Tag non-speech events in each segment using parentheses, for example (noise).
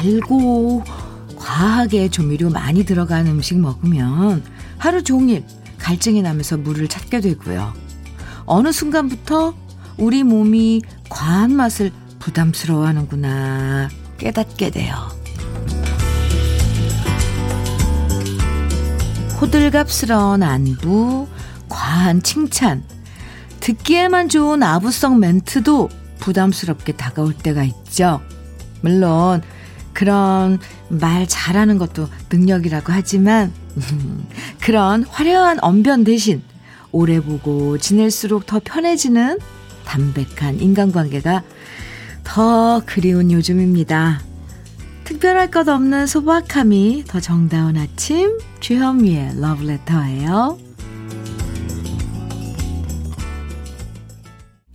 달고 과하게 조미료 많이 들어간 음식 먹으면 하루 종일 갈증이 나면서 물을 찾게 되고요. 어느 순간부터 우리 몸이 과한 맛을 부담스러워 하는구나 깨닫게 돼요. 호들갑스러운 안부, 과한 칭찬, 듣기에만 좋은 아부성 멘트도 부담스럽게 다가올 때가 있죠. 물론 그런 말 잘하는 것도 능력이라고 하지만 (laughs) 그런 화려한 언변 대신 오래 보고 지낼수록 더 편해지는 담백한 인간관계가 더 그리운 요즘입니다. 특별할 것 없는 소박함이 더 정다운 아침 주현미의 러브레터예요.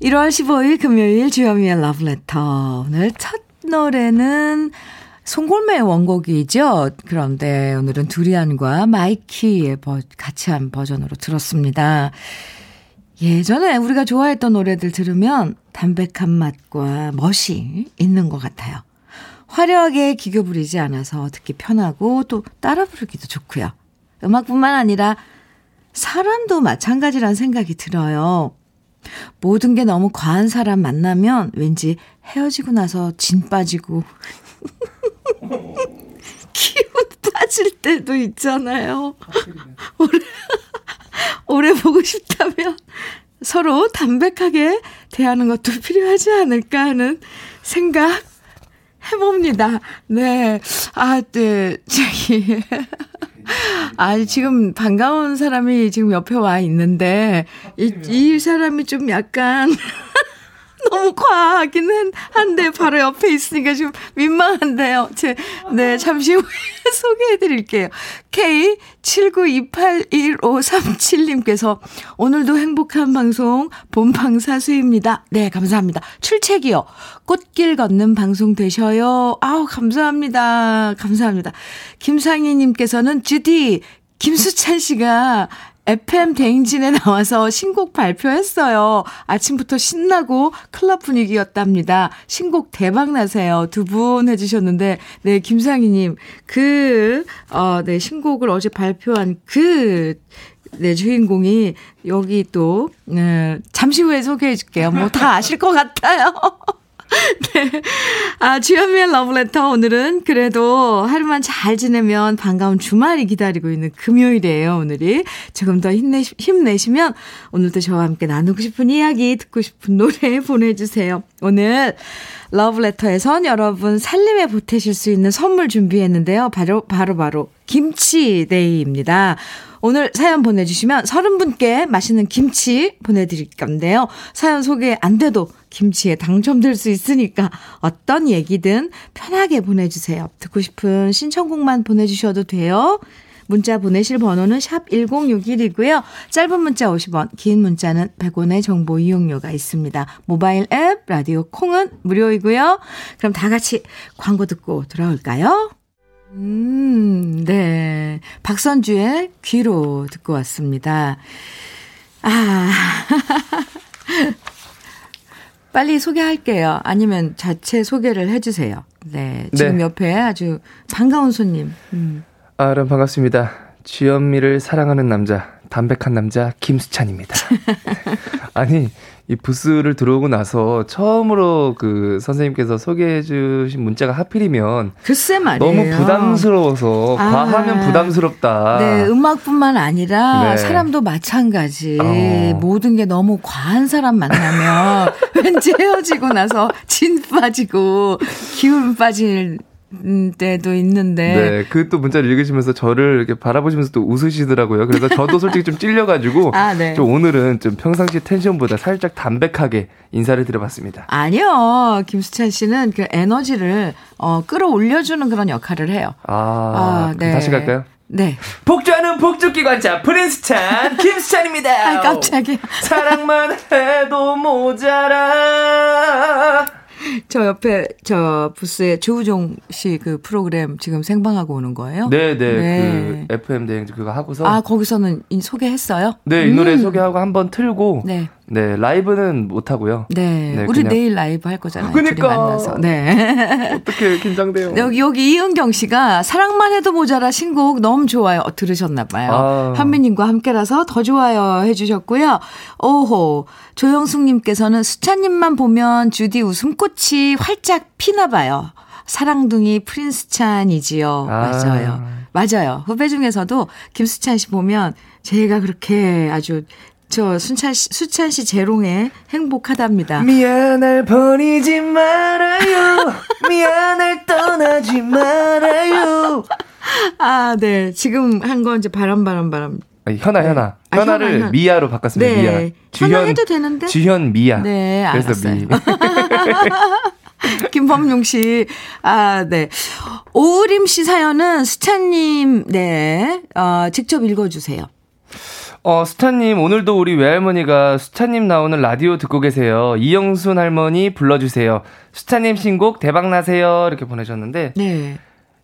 1월 15일 금요일 주현미의 러브레터 오늘 첫 노래는 송골매의 원곡이죠. 그런데 오늘은 두리안과 마이키의 버, 같이 한 버전으로 들었습니다. 예전에 우리가 좋아했던 노래들 들으면 담백한 맛과 멋이 있는 것 같아요. 화려하게 기교 부리지 않아서 듣기 편하고 또 따라 부르기도 좋고요. 음악뿐만 아니라 사람도 마찬가지란 생각이 들어요. 모든 게 너무 과한 사람 만나면 왠지 헤어지고 나서 진 빠지고 (laughs) 기운 빠질 때도 있잖아요. 오래, 오래 보고 싶다면 서로 담백하게 대하는 것도 필요하지 않을까 하는 생각 해봅니다. 네. 아, 네. 저기. 아니, 지금 반가운 사람이 지금 옆에 와 있는데, 이, 이 사람이 좀 약간, (laughs) 너무 과하긴 한데 바로 옆에 있으니까 좀 민망한데요. 제, 네, 잠시 후에 (laughs) 소개해 드릴게요. K79281537님께서 오늘도 행복한 방송 본방사수입니다. 네, 감사합니다. 출첵이요. 꽃길 걷는 방송 되셔요. 아우, 감사합니다. 감사합니다. 김상희님께서는 주디, 김수찬 씨가 FM 대행진에 나와서 신곡 발표했어요. 아침부터 신나고 클럽 분위기였답니다. 신곡 대박 나세요. 두 분 해주셨는데, 네, 김상희님, 그, 어, 네, 신곡을 어제 발표한 그, 네, 주인공이 여기 또, 네, 잠시 후에 소개해 줄게요. 뭐 다 아실 것 같아요. (laughs) (laughs) 네. 아, 주현미의 러브레터. 오늘은 그래도 하루만 잘 지내면 반가운 주말이 기다리고 있는 금요일이에요, 오늘이. 조금 더 힘내, 힘내시면 오늘도 저와 함께 나누고 싶은 이야기, 듣고 싶은 노래 (laughs) 보내주세요. 오늘 러브레터에선 여러분 살림에 보태실 수 있는 선물 준비했는데요. 바로, 바로, 바로 김치데이입니다. 오늘 사연 보내주시면 30분께 맛있는 김치 보내드릴 건데요. 사연 소개 안 돼도 김치에 당첨될 수 있으니까 어떤 얘기든 편하게 보내주세요. 듣고 싶은 신청곡만 보내주셔도 돼요. 문자 보내실 번호는 샵 1061이고요. 짧은 문자 50원, 긴 문자는 100원의 정보 이용료가 있습니다. 모바일 앱, 라디오 콩은 무료이고요. 그럼 다 같이 광고 듣고 돌아올까요? 음, 네. 박선주의 귀로 듣고 왔습니다. 아. (laughs) 빨리 소개할게요. 아니면 자체 소개를 해주세요. 네. 지금 네. 옆에 아주 반가운 손님. 음. 아, 여러분 반갑습니다. 주현미를 사랑하는 남자, 담백한 남자, 김수찬입니다. (laughs) 아니, 이 부스를 들어오고 나서 처음으로 그 선생님께서 소개해 주신 문자가 하필이면 글쎄 말이에요. 너무 부담스러워서 아, 과하면 부담스럽다. 네, 음악뿐만 아니라 네. 사람도 마찬가지. 어. 모든 게 너무 과한 사람 만나면 (laughs) 왠지 헤어지고 나서 진 빠지고 기운 빠질 때도 있는데. 네, 그 또 문자를 읽으시면서 저를 이렇게 바라보시면서 또 웃으시더라고요. 그래서 저도 솔직히 좀 찔려가지고 (laughs) 아, 네. 좀 오늘은 좀 평상시 텐션보다 살짝 담백하게 인사를 드려봤습니다. 아니요, 김수찬 씨는 그 에너지를 어, 끌어올려주는 그런 역할을 해요. 아, 아 네. 다시 갈까요? 네. 복주하는 복주기관차 프린스찬 (laughs) 김수찬입니다. 아, 깜짝이야. 사랑만 해도 모자라. (laughs) 저 옆에 저 부스에 조우종 씨 그 프로그램 지금 생방하고 오는 거예요? 네, 네. 네. 그 FM 대행 그거 하고서 아, 거기서는 이 소개했어요? 네, 이 노래 음. 소개하고 한번 틀고 네. 네, 라이브는 못 하고요. 네, 네, 우리 그냥- 내일 라이브 할 거잖아요. 그니까. 둘이 만나서. 네. 어떻게 긴장돼요. (laughs) 여기, 여기 이은경 씨가 사랑만 해도 모자라 신곡 너무 좋아요. 어, 들으셨나 봐요. 아. 현미 님과 함께라서 더 좋아요 해 주셨고요. 오호. 조영숙 님께서는 수찬 님만 보면 주디 웃음꽃이 활짝 피나 봐요. 사랑둥이 프린스 찬이지요. 아. 맞아요. 맞아요. 후배 중에서도 김수찬 씨 보면 제가 그렇게 아주 저 수찬 씨, 수찬 씨 재롱에 행복하답니다. 미안할 버리지 말아요. (laughs) 미안할 떠나지 말아요. 아, 네. 지금 한 건 이제 바람, 바람, 바람. 아니, 현아, 현아. 아, 현아를 현아, 현아. 미아로 바꿨습니다. 네. 미아. 현아 해도 되는데? 주현 미아. 네, 알았어요. 미. (laughs) 김범용 씨. 아, 네. 오우림 씨 사연은 수찬님, 네. 어, 직접 읽어주세요. 어, 수찬님, 오늘도 우리 외할머니가 수찬님 나오는 라디오 듣고 계세요. 이영순 할머니 불러주세요. 수찬님 신곡 대박나세요. 이렇게 보내셨는데, 네.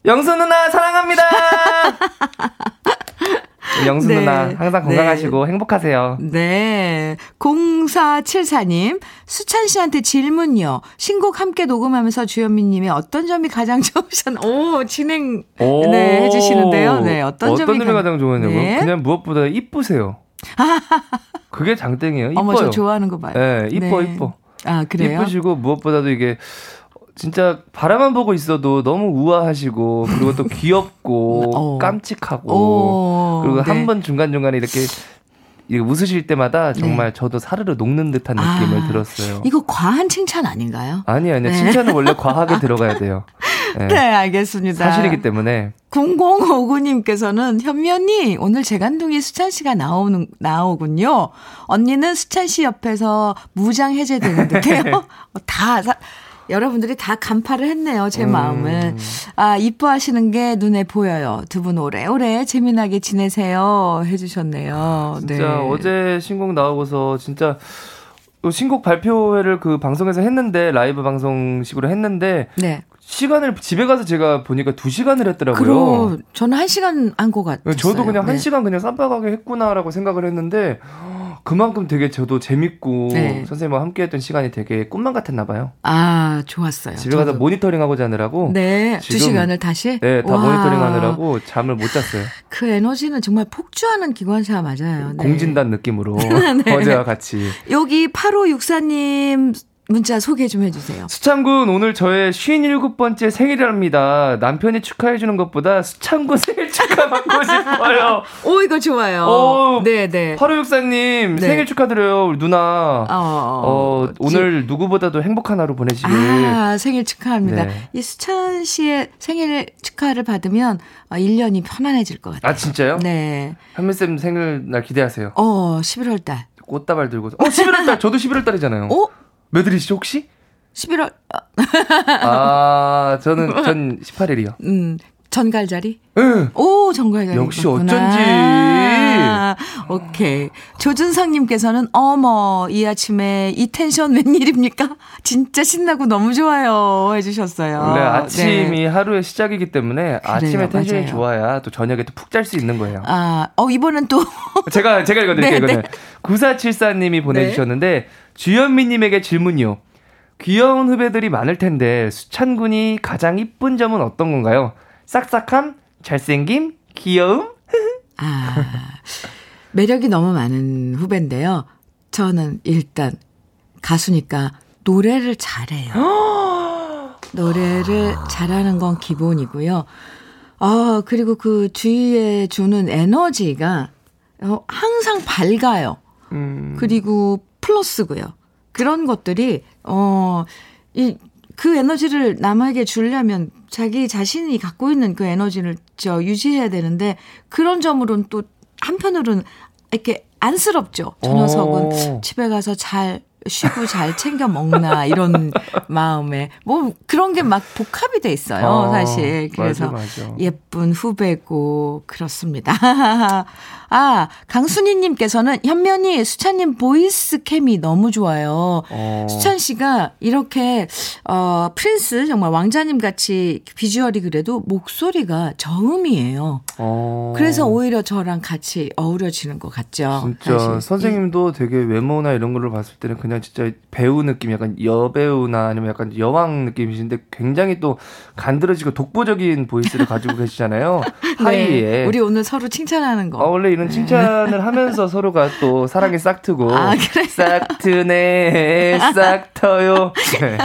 영순 누나 사랑합니다! (laughs) 영순 네. 누나 항상 건강하시고 행복하세요. 네. 0474님, 수찬 씨한테 질문요. 신곡 함께 녹음하면서 주현미님의 어떤 점이 가장 (laughs) 좋으셨, 오, 진행, 오. 네, 해 주시는데요. 네, 어떤 점이 점이 가 장 좋았냐고? 네. 그냥 무엇보다 이쁘세요. (laughs) 그게 장땡이에요. 이뻐요. 어머, 저 좋아하는 거 봐요. 네, 이뻐, 네. 이뻐. 아, 그래요? 이쁘시고 무엇보다도 이게 진짜 바라만 보고 있어도 너무 우아하시고 그리고 또 귀엽고 (laughs) 어. 깜찍하고 오, 그리고 네. 한번 중간 중간에 이렇게 웃으실 때마다 정말 저도 사르르 녹는 듯한 느낌을 아, 들었어요. 이거 과한 칭찬 아닌가요? 아니 아니요 네. 칭찬은 원래 (laughs) 과하게 들어가야 돼요. 네. 네, 알겠습니다. 사실이기 때문에 0059님께서는 현미 언니 오늘 재간둥이 수찬 씨가 나오는 나오군요. 언니는 수찬 씨 옆에서 무장 해제되는 듯해요. 어, (laughs) 다 사- 여러분들이 다 간파를 했네요. 제 음. 마음을. 아 이뻐하시는 게 눈에 보여요. 두 분 오래오래 재미나게 지내세요. 해주셨네요. 진짜 네. 어제 신곡 나오고서 진짜 신곡 발표회를 그 방송에서 했는데 라이브 방송식으로 했는데 네. 시간을 집에 가서 제가 보니까 두 시간을 했더라고요. 그럼 저는 한 시간 한 것 같아요. 저도 그냥 한 시간 그냥 쌈박하게 했구나라고 생각을 했는데 그만큼 되게 저도 재밌고 네. 선생님과 함께했던 시간이 되게 꿈만 같았나 봐요. 아 좋았어요. 집에 가서. 모니터링하고 자느라고 네, 두 지금- 시간을 다시. 네, 다 와. 모니터링하느라고 잠을 못 잤어요. (laughs) 그 에너지는 정말 폭주하는 기관차 맞아요. 네. 공진단 느낌으로 (laughs) 네. 어제와 같이. 여기 8564님 문자 소개 좀 해주세요. 수창군 오늘 저의 57번째 생일이랍니다. 남편이 축하해주는 것보다 수창군 생일 축하 받고 (laughs) 싶어요. 오, 이거 좋아요. 오, 네네. 8564님 네. 생일 축하드려요 우리 누나. 어, 어, 오늘 누구보다도 행복한 하루 보내시길. 아, 생일 축하합니다. 네. 이 수찬 씨의 생일 축하를 받으면 어, 1년이 편안해질 것 같아요. 아 진짜요? 네. 현미쌤 생일날 기대하세요. 어, 11월 달. 꽃다발 들고. 어 11월달 저도 11월달이잖아요. 오? 몇 일이시죠 혹시? 11월, 어, 아 저는 (laughs) 전 18일이요. 음, 전갈자리? 응. 오, 정갈자리. 역시 어쩐지. 오케이. 조준성님께서는, 어머, 이 아침에 이 텐션 웬일입니까? (laughs) 진짜 신나고 너무 좋아요. 해주셨어요. 원래 아침이 네. 하루의 시작이기 때문에 아침에 텐션이 맞아요. 좋아야 또 저녁에 또 푹 잘 수 있는 거예요. 아, 어, 이번엔 또, 제가 제가 읽어드릴게요. (laughs) 네, 이거는 9474님이 보내주셨는데 주현미님에게 질문이요. 귀여운 후배들이 많을 텐데 수찬 군이 가장 이쁜 점은 어떤 건가요? 싹싹함, 잘생김, 귀여움? (laughs) 아, 매력이 너무 많은 후배인데요. 저는 일단 가수니까 노래를 잘해요. (gasps) 노래를 잘하는 건 기본이고요. 아, 그리고 그 주위에 주는 에너지가 어, 항상 밝아요. 음, 그리고 플러스고요. 그런 것들이 어, 이, 그 에너지를 남에게 주려면 자기 자신이 갖고 있는 그 에너지를 저 유지해야 되는데 그런 점으로는 또 한편으로는 이렇게 안쓰럽죠. 저 녀석은 오. 집에 가서 잘 쉬고 잘 챙겨 먹나 이런 (laughs) 마음에 뭐 그런 게 막 복합이 돼 있어요 어, 사실 그래서 맞아, 맞아. 예쁜 후배고 그렇습니다 (laughs) 아 강순희님께서는 현면이 수찬님 voice chemi 너무 좋아요 어. 수찬 씨가 이렇게 어 prince 정말 왕자님 같이 비주얼이 그래도 목소리가 저음이에요 어. 그래서 오히려 저랑 같이 어우러지는 것 같죠 진짜 사실. 선생님도 되게 외모나 이런 거를 봤을 때는 그냥 진짜 배우 느낌, 약간 여배우나 아니면 약간 여왕 느낌이신데 굉장히 또 간드러지고 독보적인 보이스를 가지고 계시잖아요. (laughs) 하이에. 네, 우리 오늘 서로 칭찬하는 거. 아, 원래 이런 칭찬을 하면서 서로가 또 사랑이 싹 트고 아, 그래요? 싹트네 싹 터요 네.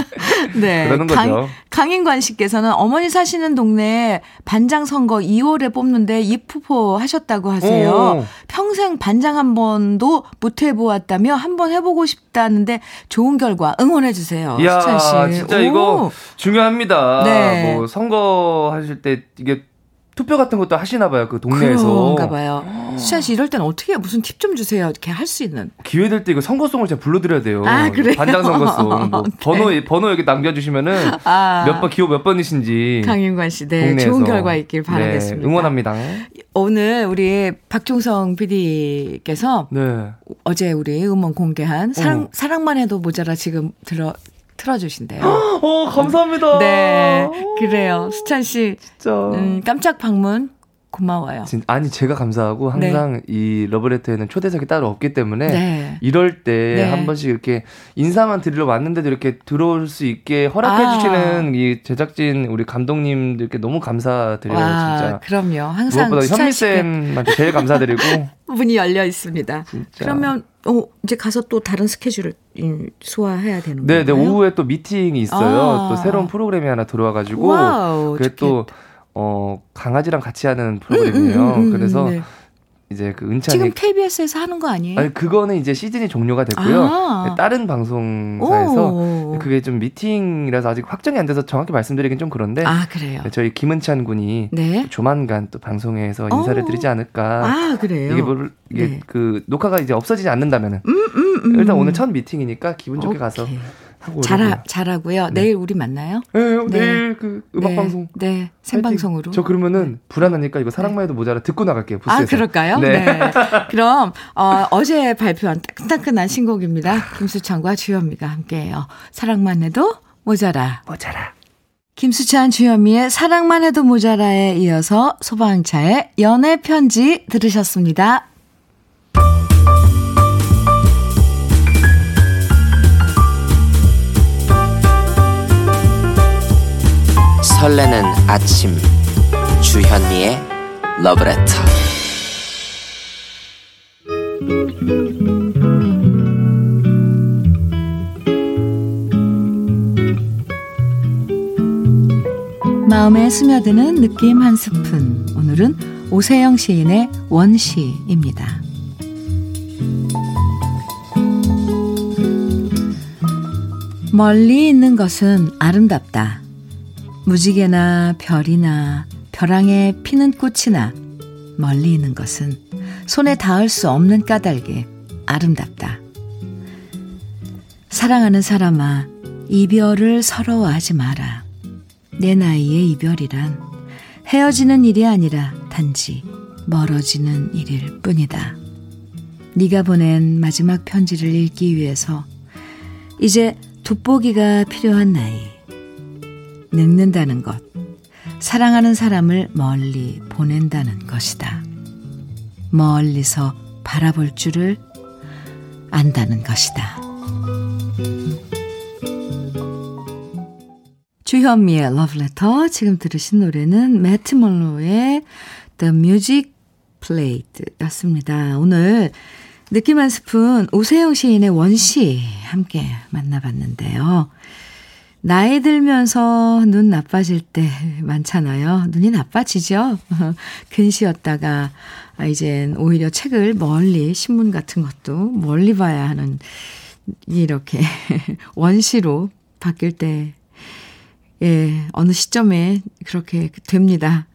(laughs) 네. 그러는 강, 거죠. 강인관 씨께서는 어머니 사시는 동네에 반장 선거 2월에 뽑는데 입후보 하셨다고 하세요. 오. 평생 반장 한 번도 못 해보았다며 한 번 해보고 싶다는 데 좋은 결과 응원해 주세요. 이야 수찬 씨. 진짜 오. 이거 중요합니다. 네. 뭐 선거 하실 때 이게 투표 같은 것도 하시나 봐요 그 동네에서 그런가 봐요. 수찬 씨 이럴 땐 어떻게 해요? 무슨 팁 좀 주세요. 이렇게 할 수 있는. 기회 될 때 이거 선거송을 제가 불러드려야 돼요. 아, 그래요? 반장 선거송. 뭐 (laughs) 네. 번호 번호 여기 남겨주시면은 아. 몇번 기호 몇 번이신지 강인관 씨, 네. 동네에서. 좋은 결과 있길 네, 바라겠습니다. 응원합니다. 오늘 우리 박종성 PD께서 네. 어제 우리 음원 공개한 사랑, 어. 사랑만 해도 모자라 지금 들어, 틀어주신대요. (gasps) 어 감사합니다. 네, 그래요. 수찬 씨, 진짜. 음, 깜짝 방문 고마워요. 진- 아니 제가 감사하고 항상 이 러브레터에는 초대석이 따로 없기 때문에 네. 이럴 때 네. 한 번씩 이렇게 인사만 드리러 왔는데도 이렇게 들어올 수 있게 허락해 아. 주시는 이 제작진 우리 감독님들께 너무 감사드려요 와, 진짜. 그럼요. 항상 무엇보다 현미 쌤한테 제일 감사드리고 (laughs) 문이 열려 있습니다. 진짜. 그러면 어, 이제 가서 또 다른 스케줄을 음, 소화해야 되는 네, 네 건가요? 오후에 또 미팅이 있어요. 아. 또 새로운 프로그램이 하나 들어와가지고 와우, 그게 좋겠다. 또 어, 강아지랑 같이 하는 프로그램이에요. 음, 음, 음, 그래서 네. 이제 그 은찬이 지금 KBS에서 하는 거 아니에요? 아니 그거는 이제 시즌이 종료가 됐고요. 아. 다른 방송사에서 오. 그게 좀 미팅이라서 아직 확정이 안 돼서 정확히 말씀드리긴 좀 그런데 아, 그래요. 저희 김은찬 군이 네. 조만간 또 방송에서 인사를 어. 드리지 않을까. 아, 그래요. 이게 뭐 이게 네. 그 녹화가 이제 없어지지 않는다면은 음, 음, 음. 일단 오늘 첫 미팅이니까 기분 좋게 오케이. 가서 하고 잘하. 잘하고요. 네. 내일 우리 만나요? 네, 네. 내일 그 음악 네. 방송 네, 생방송으로. 저 그러면은 불안하니까 이거 사랑만 해도 모자라 듣고 나갈게요. 부스에서. 아, 그럴까요? 네. 네. (laughs) 그럼, 어, 어제 발표한 따끈따끈한 신곡입니다. 김수찬과 주현미가 함께해요. 사랑만 해도 모자라. 모자라. 김수찬 주현미의 사랑만 해도 모자라에 이어서 소방차의 연애 편지 들으셨습니다. 설레는 아침 주현미의 러브레터 마음에 스며드는 느낌 한 스푼. 오늘은 오세영 시인의 원시입니다. 멀리 있는 것은 아름답다. 무지개나 별이나 벼랑에 피는 꽃이나 멀리 있는 것은 손에 닿을 수 없는 까닭에 아름답다. 사랑하는 사람아, 이별을 서러워하지 마라. 내 나이의 이별이란 헤어지는 일이 아니라 단지 멀어지는 일일 뿐이다. 네가 보낸 마지막 편지를 읽기 위해서 이제 돋보기가 필요한 나이. 늙는다는 것, 사랑하는 사람을 멀리 보낸다는 것이다. 멀리서 바라볼 줄을 안다는 것이다. 주현미의 러브레터 지금 들으신 노래는 매트 몰로의 The Music Played 였습니다. 오늘 느낌 한 스푼 오세영 시인의 원시 함께 만나봤는데요. 나이 들면서 눈 나빠질 때 많잖아요. 눈이 나빠지죠. (laughs) 근시였다가 아, 이젠 오히려 책을 멀리 신문 같은 것도 멀리 봐야 하는 이렇게 (laughs) 원시로 바뀔 때 예, 어느 시점에 그렇게 됩니다.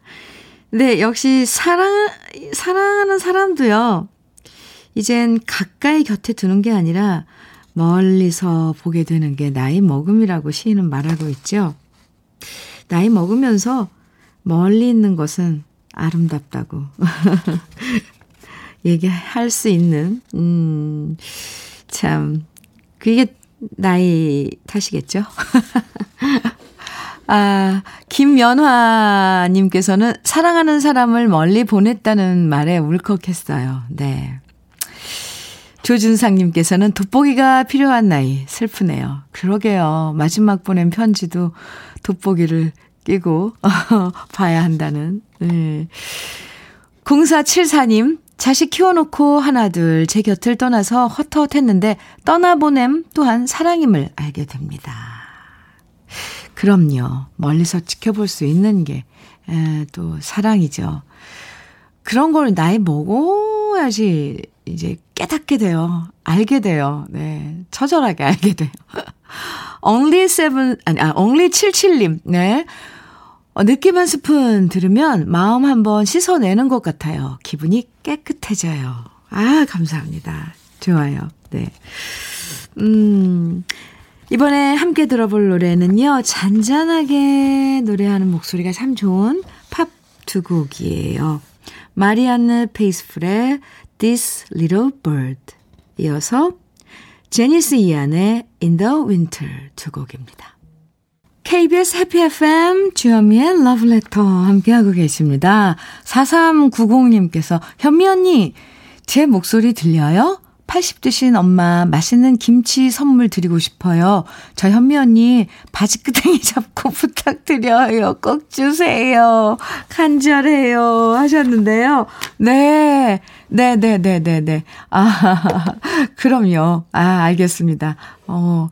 근데 역시 사랑, 사랑하는 사람도요, 이젠 가까이 곁에 두는 게 아니라 멀리서 보게 되는 게 나이 먹음이라고 시인은 말하고 있죠. 나이 먹으면서 멀리 있는 것은 아름답다고 (laughs) 얘기할 수 있는, 음, 참, 그게 나이 탓이겠죠? (laughs) 아, 김연화님께서는 사랑하는 사람을 멀리 보냈다는 말에 울컥했어요. 네. 조준상님께서는 돋보기가 필요한 나이, 슬프네요. 그러게요. 마지막 보낸 편지도 돋보기를 끼고 (laughs) 봐야 한다는. 네. 0474님, 자식 키워놓고 하나둘 제 곁을 떠나서 헛헛했는데 떠나보냄 또한 사랑임을 알게 됩니다. 그럼요. 멀리서 지켜볼 수 있는 게, 에, 또 사랑이죠. 그런 걸 나이 먹어야지 이제 깨닫게 돼요. 알게 돼요. 네. 처절하게 알게 돼요. (laughs) only seven, 아니, 아, only 77님. 네. 어, 느낌 한 스푼 들으면 마음 한번 씻어내는 것 같아요. 기분이 깨끗해져요. 아, 감사합니다. 좋아요. 네. 음, 이번에 함께 들어볼 노래는요, 잔잔하게 노래하는 목소리가 참 좋은 팝 두 곡이에요. 마리안느 페이스풀의 This Little Bird 이어서 제니스 이안의 In the Winter 두 곡입니다. KBS 해피 FM 주현미의 러브레터 함께하고 계십니다. 4390님께서 현미 언니 제 목소리 들려요? 80 드신 엄마 맛있는 김치 선물 드리고 싶어요. 저 현미 언니 바지 끄댕이 (laughs) 잡고 부탁드려요. 꼭 주세요. 간절해요. 하셨는데요. 네. 네, 네, 네, 네, 네. 아, (laughs) 그럼요. 아, 알겠습니다. 어,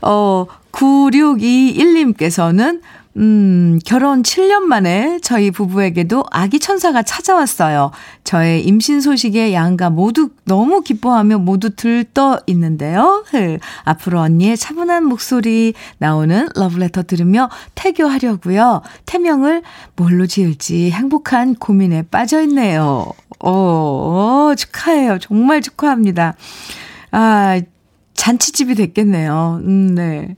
어, 9621님께서는 음, 결혼 7년 만에 저희 부부에게도 아기 천사가 찾아왔어요. 저의 임신 소식에 양가 모두 너무 기뻐하며 모두 들떠 있는데요. 앞으로 언니의 차분한 목소리 나오는 러브레터 들으며 태교하려고요. 태명을 뭘로 지을지 행복한 고민에 빠져 있네요. 오, 오 축하해요. 정말 축하합니다. 아, 잔치집이 됐겠네요. 음, 네.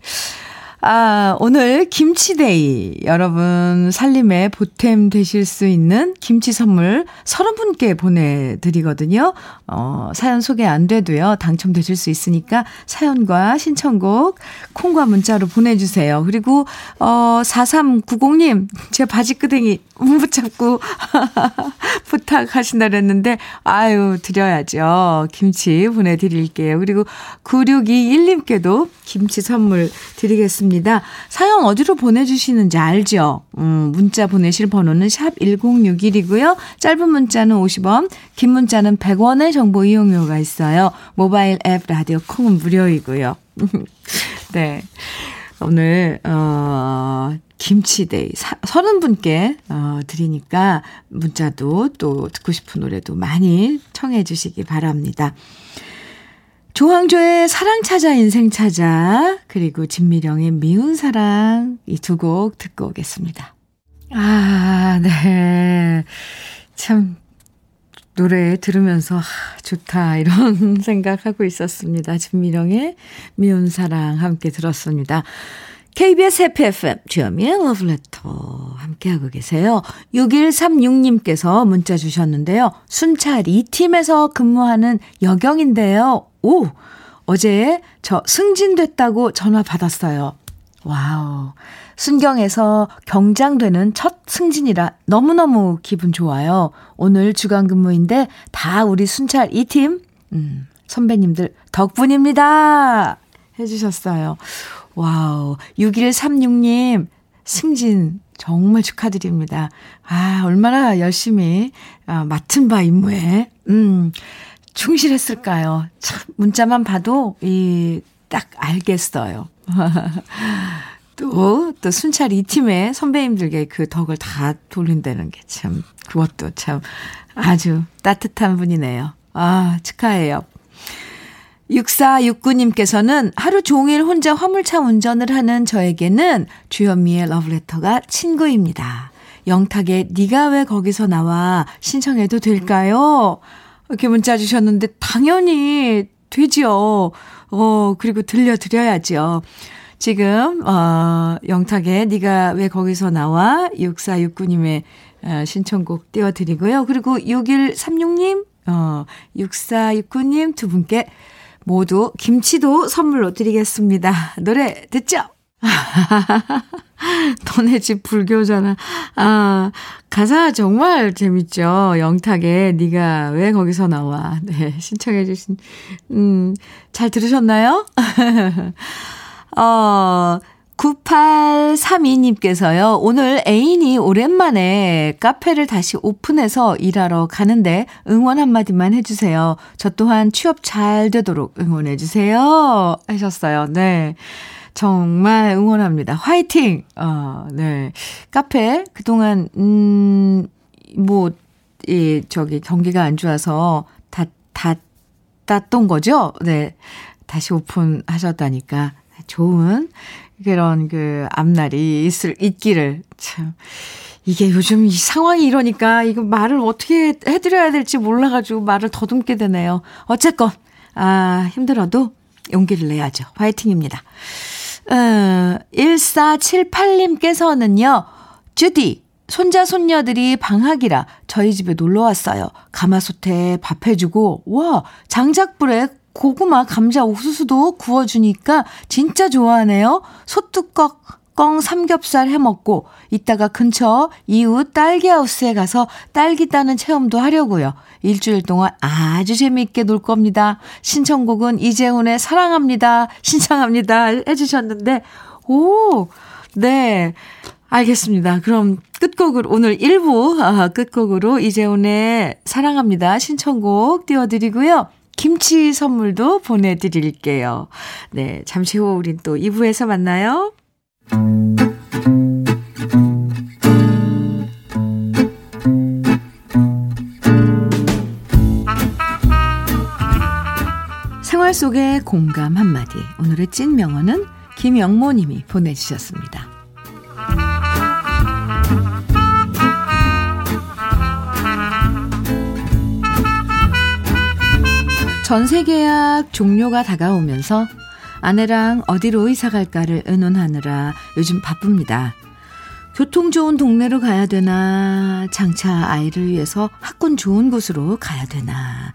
아, 오늘 김치데이. 여러분 살림에 보탬 되실 수 있는 김치 선물 30분께 보내드리거든요. 어, 사연 소개 안 돼도요. 당첨되실 수 있으니까 사연과 신청곡 콩과 문자로 보내주세요. 그리고, 어, 4390님, 제 바지끄댕이 못 잡고 (laughs) 부탁하신다 그랬는데, 아유, 드려야죠. 김치 보내드릴게요. 그리고 9621님께도 김치 선물 드리겠습니다. 있습니다. 사연 어디로 보내주시는지 알죠? 음, 문자 보내실 번호는 샵 1061이고요. 짧은 문자는 50원, 긴 문자는 100원의 정보 이용료가 있어요. 모바일 앱 라디오 콩은 무료이고요. (laughs) 네. 오늘, 어, 김치데이 서른 분께 어, 드리니까 문자도 또 듣고 싶은 노래도 많이 청해 주시기 바랍니다. 조항조의 사랑 찾아 인생 찾아 그리고 진미령의 미운 사랑 이 두 곡 듣고 오겠습니다. 아, 네. 참 노래 들으면서 아, 좋다 이런 (laughs) 생각하고 있었습니다. 진미령의 미운 사랑 함께 들었습니다. KBS 해피 FM 주현미의 러브레터 함께하고 계세요. 6136님께서 문자 주셨는데요. 순찰 2팀에서 근무하는 여경인데요. 오! 어제 저 승진됐다고 전화 받았어요. 와우. 순경에서 경장되는 첫 승진이라 너무너무 기분 좋아요. 오늘 주간 근무인데 다 우리 순찰 2팀, 음, 선배님들 덕분입니다. 해주셨어요. 와우. 6136님, 승진 정말 축하드립니다. 아, 얼마나 열심히, 아, 맡은 바 임무에, 음, 충실했을까요? 참, 문자만 봐도, 이, 딱 알겠어요. (laughs) 또, 또 순찰 이 팀의 선배님들께 그 덕을 다 돌린다는 게 참, 그것도 참 아주 따뜻한 분이네요. 아, 축하해요. 6469님께서는 하루 종일 혼자 화물차 운전을 하는 저에게는 주현미의 러브레터가 친구입니다. 영탁의 네가 왜 거기서 나와 신청해도 될까요? 이렇게 문자 주셨는데 당연히 되지요. 어, 그리고 들려드려야죠. 지금, 어, 영탁의 네가 왜 거기서 나와? 6469님의 어, 신청곡 띄워드리고요. 그리고 6136님, 어, 6469님 두 분께 모두 김치도 선물로 드리겠습니다. 노래 듣죠? (laughs) 너네 집 불교잖아. 아, 가사 정말 재밌죠. 영탁의 네가 왜 거기서 나와. 네, 신청해 주신 음, 잘 들으셨나요? (laughs) 어, 9832님께서요, 오늘 애인이 오랜만에 카페를 다시 오픈해서 일하러 가는데 응원 한마디만 해주세요. 저 또한 취업 잘 되도록 응원해주세요. 하셨어요. 네. 정말 응원합니다. 화이팅! 어, 네. 카페, 그동안, 음, 뭐, 이, 저기, 경기가 안 좋아서 다, 닫았던 거죠? 네. 다시 오픈하셨다니까. 좋은 그런 그 앞날이 있을, 있기를 참. 이게 요즘 이 상황이 이러니까 이거 말을 어떻게 해드려야 될지 몰라가지고 말을 더듬게 되네요. 어쨌건, 아, 힘들어도 용기를 내야죠. 화이팅입니다. 어, 1478님께서는요, 주디, 손자, 손녀들이 방학이라 저희 집에 놀러 왔어요. 가마솥에 밥 해주고, 와, 장작불에 고구마, 감자, 옥수수도 구워주니까 진짜 좋아하네요. 소뚜껑 껑 삼겹살 해 먹고 이따가 근처 이웃 딸기하우스에 가서 딸기 따는 체험도 하려고요. 일주일 동안 아주 재미있게 놀 겁니다. 신청곡은 이재훈의 사랑합니다. 신청합니다. 해주셨는데, 오, 네. 알겠습니다. 그럼 끝곡으로, 오늘 1부, 아, 끝곡으로 이재훈의 사랑합니다. 신청곡 띄워드리고요. 김치 선물도 보내드릴게요. 네, 잠시 후 우린 또 2부에서 만나요. 생활 속의 공감 한마디. 오늘의 찐 명언은 김영모 님이 보내주셨습니다. 전세 계약 종료가 다가오면서 아내랑 어디로 이사 갈까를 의논하느라 요즘 바쁩니다. 교통 좋은 동네로 가야 되나, 장차 아이를 위해서 학군 좋은 곳으로 가야 되나,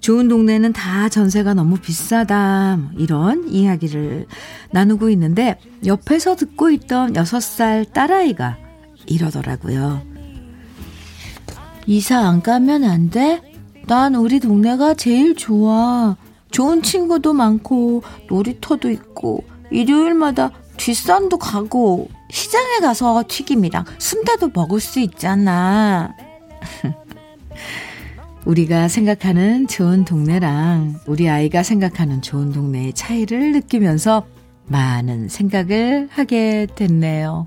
좋은 동네는 다 전세가 너무 비싸다, 이런 이야기를 나누고 있는데, 옆에서 듣고 있던 6살 딸아이가 이러더라고요. 이사 안 가면 안 돼? 난 우리 동네가 제일 좋아. 좋은 친구도 많고 놀이터도 있고 일요일마다 뒷산도 가고 시장에 가서 튀김이랑 순대도 먹을 수 있잖아. (laughs) 우리가 생각하는 좋은 동네랑 우리 아이가 생각하는 좋은 동네의 차이를 느끼면서 많은 생각을 하게 됐네요.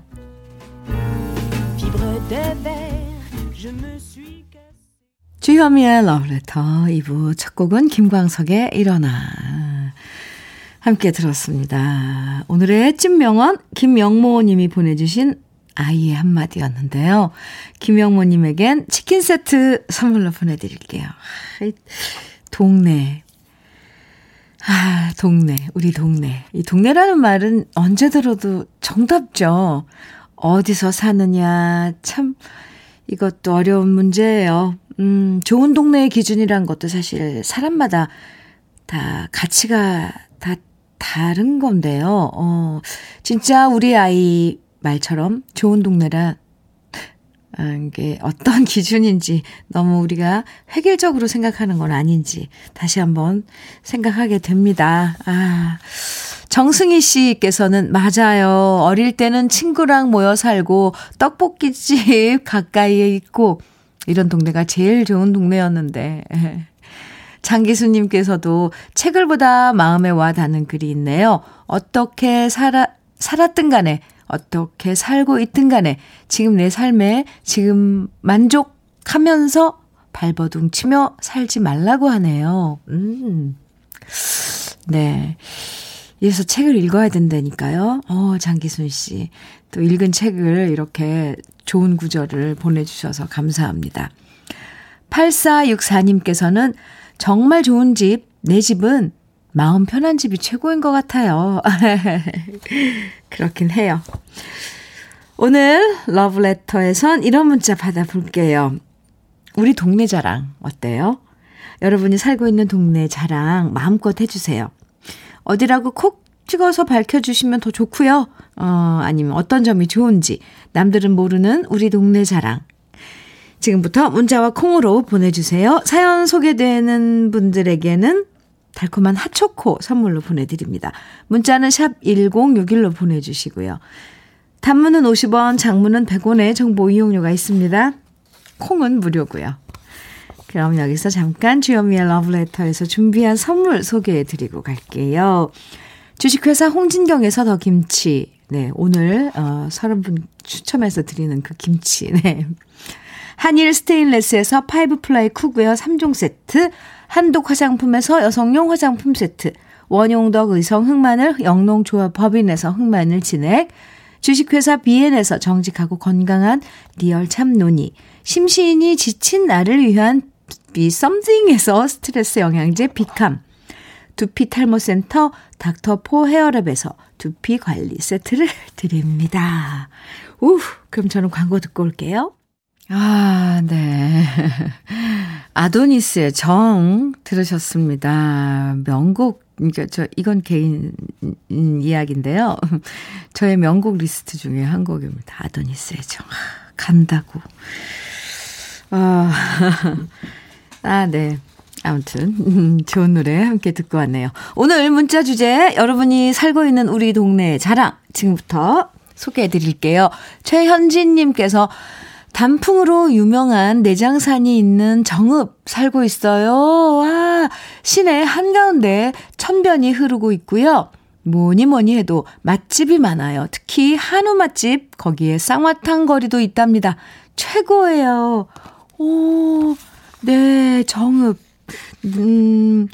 주현미의 러브레터 2부 첫 곡은 김광석의 일어나 함께 들었습니다. 오늘의 찐명언 김영모 님이 보내주신 아이의 한마디였는데요. 김영모 님에겐 치킨 세트 선물로 보내드릴게요. 동네. 아, 동네. 우리 동네. 이 동네라는 말은 언제 들어도 정답죠. 어디서 사느냐. 참, 이것도 어려운 문제예요. 음, 좋은 동네의 기준이란 것도 사실 사람마다 다 가치가 다 다른 건데요. 어, 진짜 우리 아이 말처럼 좋은 동네라 아, 이게 어떤 (laughs) 기준인지 너무 우리가 획일적으로 생각하는 건 아닌지 다시 한번 생각하게 됩니다. 아, 정승희 씨께서는 맞아요. 어릴 때는 친구랑 모여 살고 떡볶이집 (laughs) 가까이에 있고 이런 동네가 제일 좋은 동네였는데. 장기수님께서도 책을 보다 마음에 와 닿는 글이 있네요. 어떻게 살아, 살았든 간에, 어떻게 살고 있든 간에, 지금 내 삶에 지금 만족하면서 발버둥 치며 살지 말라고 하네요. 음. 네. 이래서 책을 읽어야 된다니까요. 어, 장기순 씨. 또 읽은 책을 이렇게 좋은 구절을 보내주셔서 감사합니다. 8464님께서는 정말 좋은 집, 내 집은 마음 편한 집이 최고인 것 같아요. (laughs) 그렇긴 해요. 오늘 러브레터에선 이런 문자 받아볼게요. 우리 동네 자랑 어때요? 여러분이 살고 있는 동네 자랑 마음껏 해주세요. 어디라고 콕 찍어서 밝혀주시면 더 좋고요. 어, 아니면 어떤 점이 좋은지 남들은 모르는 우리 동네 자랑. 지금부터 문자와 콩으로 보내주세요. 사연 소개되는 분들에게는 달콤한 핫초코 선물로 보내드립니다. 문자는 샵 1061로 보내주시고요. 단문은 50원, 장문은 100원의 정보 이용료가 있습니다. 콩은 무료고요. 그럼 여기서 잠깐 주현미의 러브레터에서 준비한 선물 소개해드리고 갈게요. 주식회사 홍진경에서 더 김치. 네, 오늘 어, 30분 추첨해서 드리는 그 김치. (laughs) 네. 한일 스테인레스에서 five ply cookware 3종 세트, 한독 화장품에서 여성용 화장품 세트, 원용덕 의성 흑마늘 영농조합 법인에서 흑마늘 진액, 주식회사 비엔에서 정직하고 건강한 real 참논이, 심시인이 지친 나를 위한 비 썸띵에서 스트레스 영양제 비캄, 두피 탈모 센터 닥터포 헤어랩에서 두피 관리 세트를 (laughs) 드립니다. 우, 그럼 저는 광고 듣고 올게요. 아, 네. (laughs) 아도니스의 정 들으셨습니다. 명곡, 그러니까 저, 이건 개인 이야기인데요. (laughs) 저의 명곡 리스트 중에 한 곡입니다. 아도니스의 정. 간다고. 아, 아, 네. 아무튼 좋은 노래 함께 듣고 왔네요. 오늘 문자 주제 여러분이 살고 있는 우리 동네 자랑 지금부터 소개해 드릴게요. 최현진 님께서 단풍으로 유명한 내장산이 있는 정읍 살고 있어요. 와, 시내 한가운데 천변이 흐르고 있고요. 뭐니 뭐니 해도 맛집이 많아요. 특히 한우 맛집, 거기에 쌍화탕 거리도 있답니다. 최고예요. 오, 네, 정읍. 음,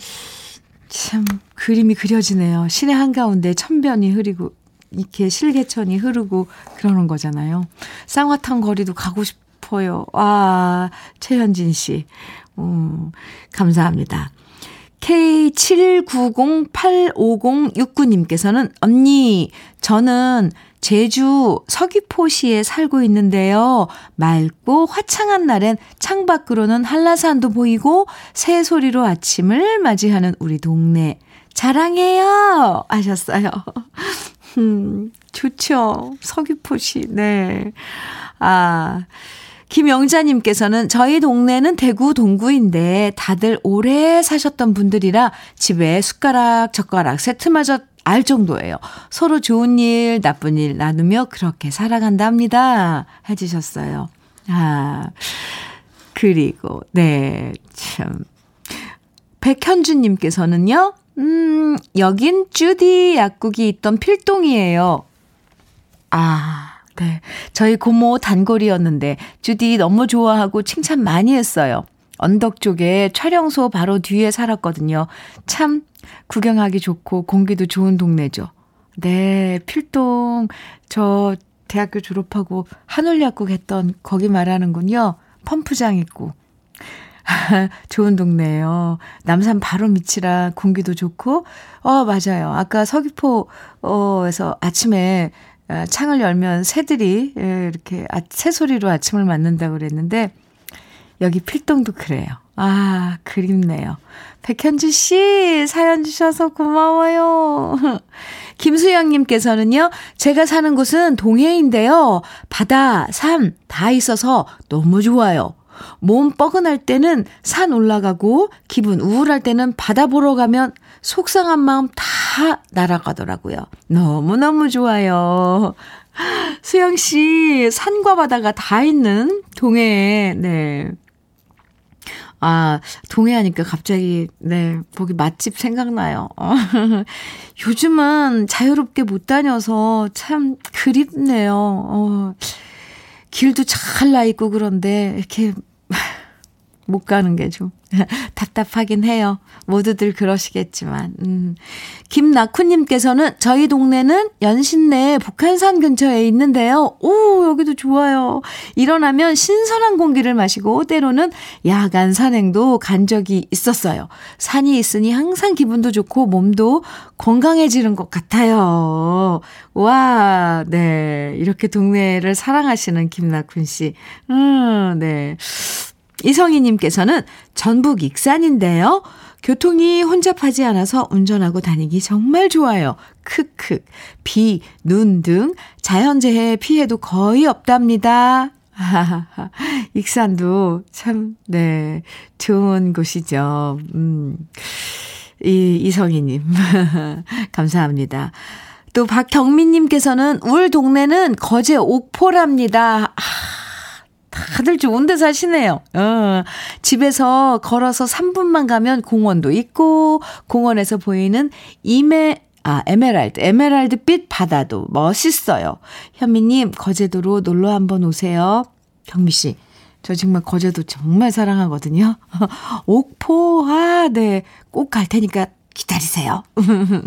참, 그림이 그려지네요. 시내 한가운데 천변이 흐리고, 이렇게 실개천이 흐르고 그러는 거잖아요. 쌍화탕 거리도 가고 싶어요. 아, 최현진 씨. 음, 감사합니다. K79085069님께서는 언니, 저는 제주 서귀포시에 살고 있는데요. 맑고 화창한 날엔 창밖으로는 한라산도 보이고 새 소리로 아침을 맞이하는 우리 동네 자랑해요 하셨어요. (laughs) 음, 좋죠. 서귀포시. 네. 아. 김영자님께서는 저희 동네는 대구 동구인데 다들 오래 사셨던 분들이라 집에 숟가락, 젓가락 세트마저 알 정도예요. 서로 좋은 일, 나쁜 일 나누며 그렇게 살아간답니다. 해주셨어요. 아, 그리고, 네, 참. 백현주님께서는요, 음, 여긴 주디 약국이 있던 필동이에요. 아, 네. 저희 고모 단골이었는데, 주디 너무 좋아하고 칭찬 많이 했어요. 언덕 쪽에 촬영소 바로 뒤에 살았거든요. 참 구경하기 좋고 공기도 좋은 동네죠. 네, 필동 저 대학교 졸업하고 한올약국 했던 거기 말하는군요. 펌프장 있고. (laughs) 좋은 동네예요. 남산 바로 밑이라 공기도 좋고. 어, 맞아요. 아까 서귀포에서 아침에 어, 창을 열면 새들이 예, 이렇게 아, 새소리로 아침을 맞는다고 그랬는데 여기 필동도 그래요. 아, 그립네요. 백현주 씨, 사연 주셔서 고마워요. (laughs) 김수영님께서는요, 제가 사는 곳은 동해인데요. 바다, 산, 다 있어서 너무 좋아요. 몸 뻐근할 때는 산 올라가고, 기분 우울할 때는 바다 보러 가면 속상한 마음 다 날아가더라고요. 너무너무 좋아요. (laughs) 수영 씨, 산과 바다가 다 있는 동해에, 네. 아, 동해하니까 갑자기, 네, 거기 맛집 생각나요. 어. (laughs) 요즘은 자유롭게 못 다녀서 참 그립네요. 어, 길도 잘 나 있고 그런데, 이렇게, 못 가는 게 좀 (laughs) 답답하긴 해요. 모두들 그러시겠지만. 음. 김나쿠님께서는 저희 동네는 연신내 북한산 근처에 있는데요. 오, 여기도 좋아요. 일어나면 신선한 공기를 마시고 때로는 야간 산행도 간 적이 있었어요. 산이 있으니 항상 기분도 좋고 몸도 건강해지는 것 같아요. 와, 네. 이렇게 동네를 사랑하시는 김나쿤 씨. 음, 네. 이성희님께서는 전북 익산인데요. 교통이 혼잡하지 않아서 운전하고 다니기 정말 좋아요. 크크. 비, 눈 등 자연재해 피해도 거의 없답니다. 익산도 참, 네, 좋은 곳이죠. 음, 이, 이성희님. (laughs) 감사합니다. 또 박경민님께서는 울 동네는 거제 옥포랍니다. 아, 다들 좋은 데 사시네요. 어, 집에서 걸어서 3분만 가면 공원도 있고, 공원에서 보이는 이메, 아, 에메랄드, 에메랄드빛 바다도 멋있어요. 현미님, 거제도로 놀러 한번 오세요. 경미씨, 저 정말 거제도 정말 사랑하거든요. (laughs) 옥포, 아, 네. 꼭 갈 테니까 기다리세요. (laughs)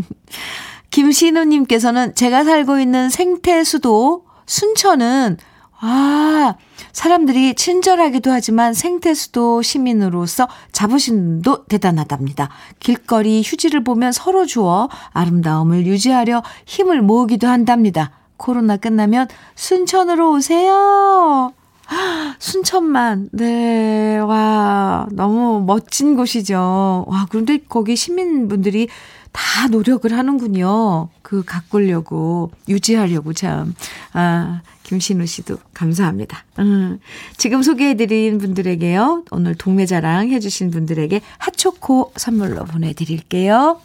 김신우님께서는 제가 살고 있는 생태 수도 순천은 아, 사람들이 친절하기도 하지만 생태수도 시민으로서 자부심도 대단하답니다. 길거리 휴지를 보면 서로 주어 아름다움을 유지하려 힘을 모으기도 한답니다. 코로나 끝나면 순천으로 오세요. 순천만, 네, 와, 너무 멋진 곳이죠. 와, 그런데 거기 시민분들이 다 노력을 하는군요. 그 가꾸려고, 유지하려고 참. 아, 김신우 씨도 감사합니다. 음, 지금 소개해드린 분들에게요. 오늘 동네 자랑 해주신 분들에게 핫초코 선물로 보내드릴게요.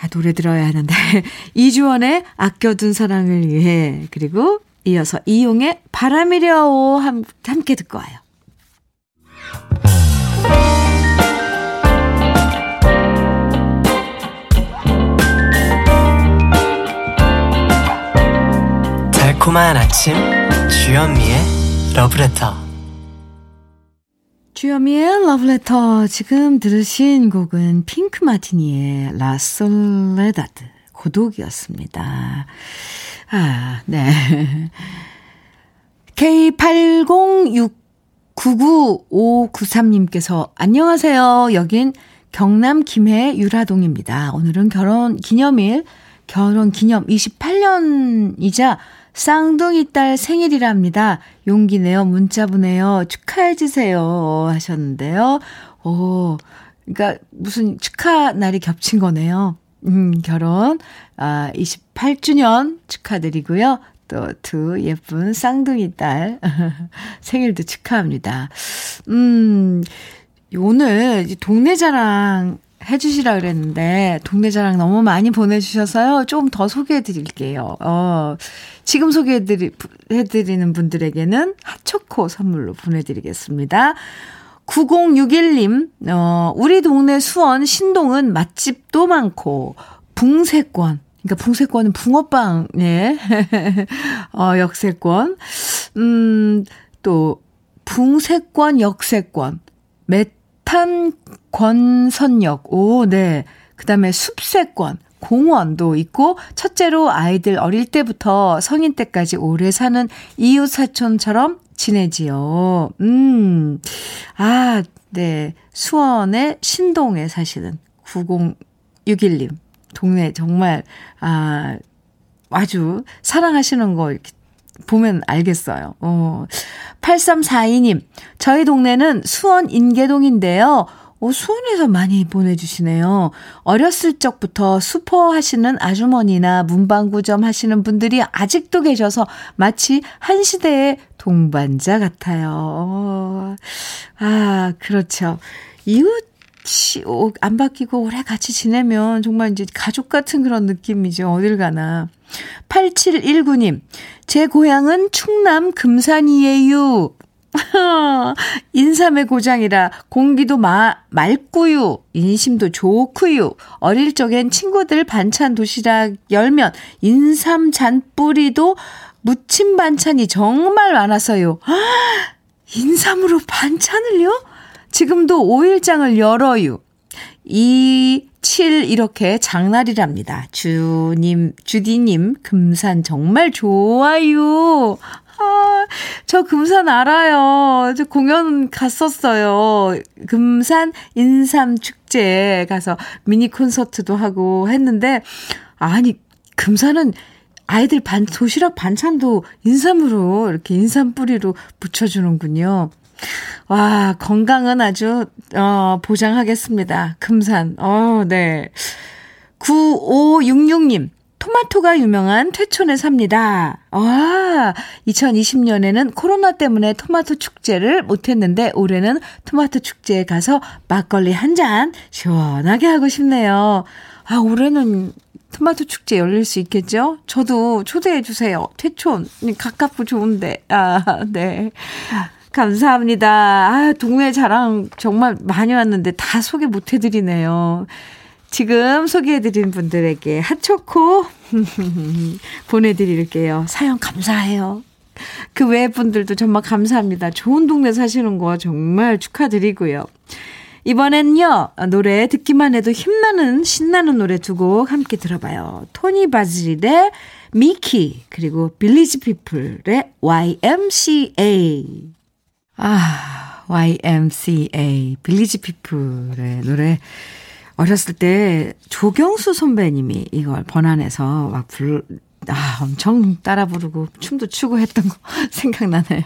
아, 노래 들어야 하는데. (laughs) 이주원의 아껴둔 사랑을 위해. 그리고 이어서 이용의 바람이려오 함께 듣고 와요. 달콤한 아침 주현미의 러브레터 주현미의 러브레터 지금 들으신 곡은 핑크 마티니의 La Soledad 고독이었습니다. 아, 네. (laughs) K80699593님께서 안녕하세요. 여긴 경남 김해 유라동입니다. 오늘은 결혼 기념일, 결혼 기념 28년이자 쌍둥이 딸 생일이랍니다. 용기 내어 문자 보내요. 축하해주세요. 하셨는데요. 오, 그러니까 무슨 축하 날이 겹친 거네요. 음, 결혼, 아, 28주년 축하드리고요. 또 두 예쁜 쌍둥이 딸 (laughs) 생일도 축하합니다. 음, 오늘 동네 자랑 해주시라 그랬는데, 동네 자랑 너무 많이 보내주셔서요. 좀더 소개해 드릴게요. 어, 지금 소개해 드리는 분들에게는 핫초코 선물로 보내드리겠습니다. 9061님, 어, 우리 동네 수원 신동은 맛집도 많고, 붕세권, 그러니까 붕세권은 붕어빵, 예. (laughs) 어, 역세권. 음, 또, 붕세권, 역세권. 메탄 권선역. 오, 네. 그 다음에 숲세권. 공원도 있고 첫째로 아이들 어릴 때부터 성인 때까지 오래 사는 이웃 사촌처럼 지내지요. 음. 아, 네. 수원의 신동에 사시는 9061님. 동네 정말, 아, 아주 사랑하시는 거 이렇게 보면 알겠어요. 어. 8342님. 저희 동네는 수원 인계동인데요. 오, 수원에서 많이 보내주시네요. 어렸을 적부터 수퍼 하시는 아주머니나 문방구점 하시는 분들이 아직도 계셔서 마치 한 시대의 동반자 같아요. 아, 그렇죠. 이웃 이 안 바뀌고 오래 같이 지내면 정말 이제 가족 같은 그런 느낌이죠. 어딜 가나. 8719님, 제 고향은 충남 금산이에요. (laughs) 인삼의 고장이라 공기도 마, 맑고요. 인심도 좋고요. 어릴 적엔 친구들 반찬 도시락 열면 인삼 잔뿌리도 무침 반찬이 정말 많았어요. (gasps) 인삼으로 반찬을요? 지금도 5일장을 열어요. 2, 7 이렇게 장날이랍니다. 주님, 주디님, 금산 정말 좋아요. 아, 저 금산 알아요. 저 공연 갔었어요. 금산 인삼 축제 가서 미니 콘서트도 하고 했는데, 아니, 금산은 아이들 반, 도시락 반찬도 인삼으로, 이렇게 인삼 뿌리로 붙여주는군요. 와, 건강은 아주, 어, 보장하겠습니다. 금산. 어, 네. 9566님. 토마토가 유명한 퇴촌에 삽니다. 아, 2020년에는 코로나 때문에 토마토 축제를 못했는데 올해는 토마토 축제에 가서 막걸리 한 잔 시원하게 하고 싶네요. 아, 올해는 토마토 축제 열릴 수 있겠죠? 저도 초대해 주세요. 퇴촌. 가깝고 좋은데. 아, 네. 감사합니다. 아, 동네 자랑 정말 많이 왔는데 다 소개 못 해드리네요. 지금 소개해드린 분들에게 핫초코 (laughs) 보내드릴게요. 사연 감사해요. 그 외 분들도 정말 감사합니다. 좋은 동네 사시는 거 정말 축하드리고요. 이번엔요, 노래 듣기만 해도 힘나는, 신나는 노래 두 곡 함께 들어봐요. 토니 바질의 미키, 그리고 빌리지 피플의 YMCA. 아, YMCA, 빌리지 피플의 노래. 어렸을 때 조경수 선배님이 이걸 번안해서 막 불, 아, 엄청 따라 부르고 춤도 추고 했던 거 (laughs) 생각나네요.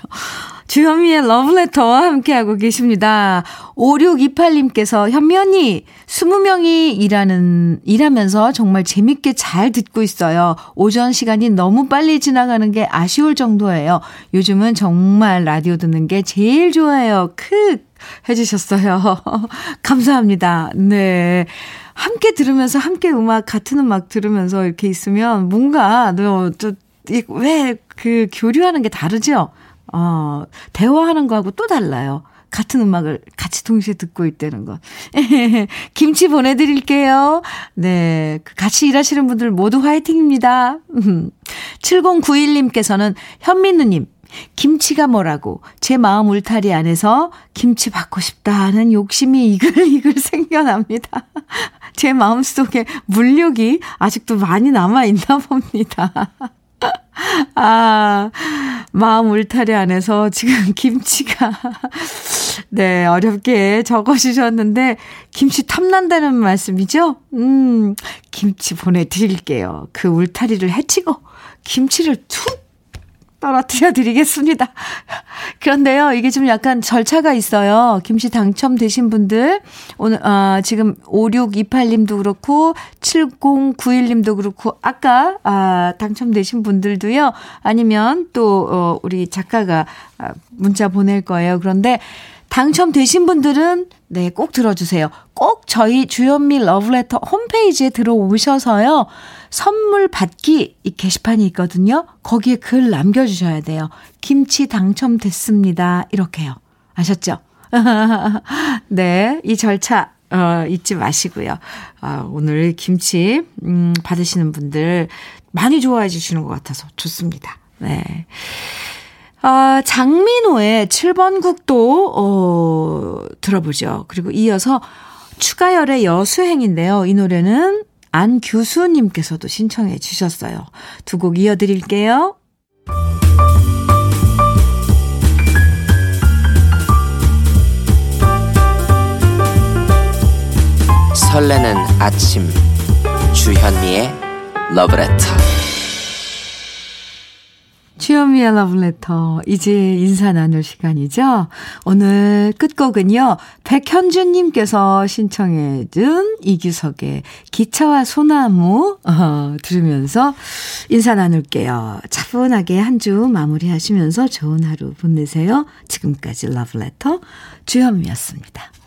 주현미의 러브레터와 함께하고 계십니다. 5628님께서 현면이 20명이 일하는, 일하면서 정말 재밌게 잘 듣고 있어요. 오전 시간이 너무 빨리 지나가는 게 아쉬울 정도예요. 요즘은 정말 라디오 듣는 게 제일 좋아요. 크! 해주셨어요. (laughs) 감사합니다. 네. 함께 들으면서 함께 음악 같은 음악 들으면서 이렇게 있으면 뭔가 너왜그 교류하는 게 다르죠? 어, 대화하는 거하고 또 달라요. 같은 음악을 같이 동시에 듣고 있다는 거. (laughs) 김치 보내드릴게요. 네. 그 같이 일하시는 분들 모두 화이팅입니다. (laughs) 7091님께서는 현민우님, 김치가 뭐라고 제 마음 울타리 안에서 김치 받고 싶다 하는 욕심이 이글이글 (laughs) 생겨납니다. 제 마음 속에 물욕이 아직도 많이 남아있나 봅니다. (laughs) 아, 마음 울타리 안에서 지금 (laughs) 김치가, 네, 어렵게 적어 주셨는데, 김치 탐난다는 말씀이죠? 음, 김치 보내드릴게요. 그 울타리를 해치고, 김치를 툭 떨어뜨려 드리겠습니다. 그런데요, 이게 좀 약간 절차가 있어요. 김치 당첨되신 분들, 오늘, 아, 지금 5628님도 그렇고, 7091님도 그렇고, 아까, 아, 당첨되신 분들도요, 아니면 또, 어, 우리 작가가 아, 문자 보낼 거예요. 그런데, 당첨되신 분들은 네, 꼭 들어주세요. 꼭 저희 주현미 러브레터 홈페이지에 들어오셔서요. 선물 받기 이 게시판이 있거든요. 거기에 글 남겨주셔야 돼요. 김치 당첨됐습니다. 이렇게요. 아셨죠? (laughs) 네, 이 절차 어, 잊지 마시고요. 아, 오늘 김치 음, 받으시는 분들 많이 좋아해 주시는 것 같아서 좋습니다. 네. 아, 장민호의 7번 국도, 어, 들어보죠. 그리고 이어서 추가열의 여수행인데요. 이 노래는 안규수님께서도 신청해 주셨어요. 두 곡 이어드릴게요. 설레는 아침 주현미의 러브레터 주현미의 러브레터. 이제 인사 나눌 시간이죠. 오늘 끝곡은요. 백현주님께서 신청해 준 이규석의 기차와 소나무 어, 들으면서 인사 나눌게요. 차분하게 한 주 마무리하시면서 좋은 하루 보내세요. 지금까지 러브레터 주현미였습니다.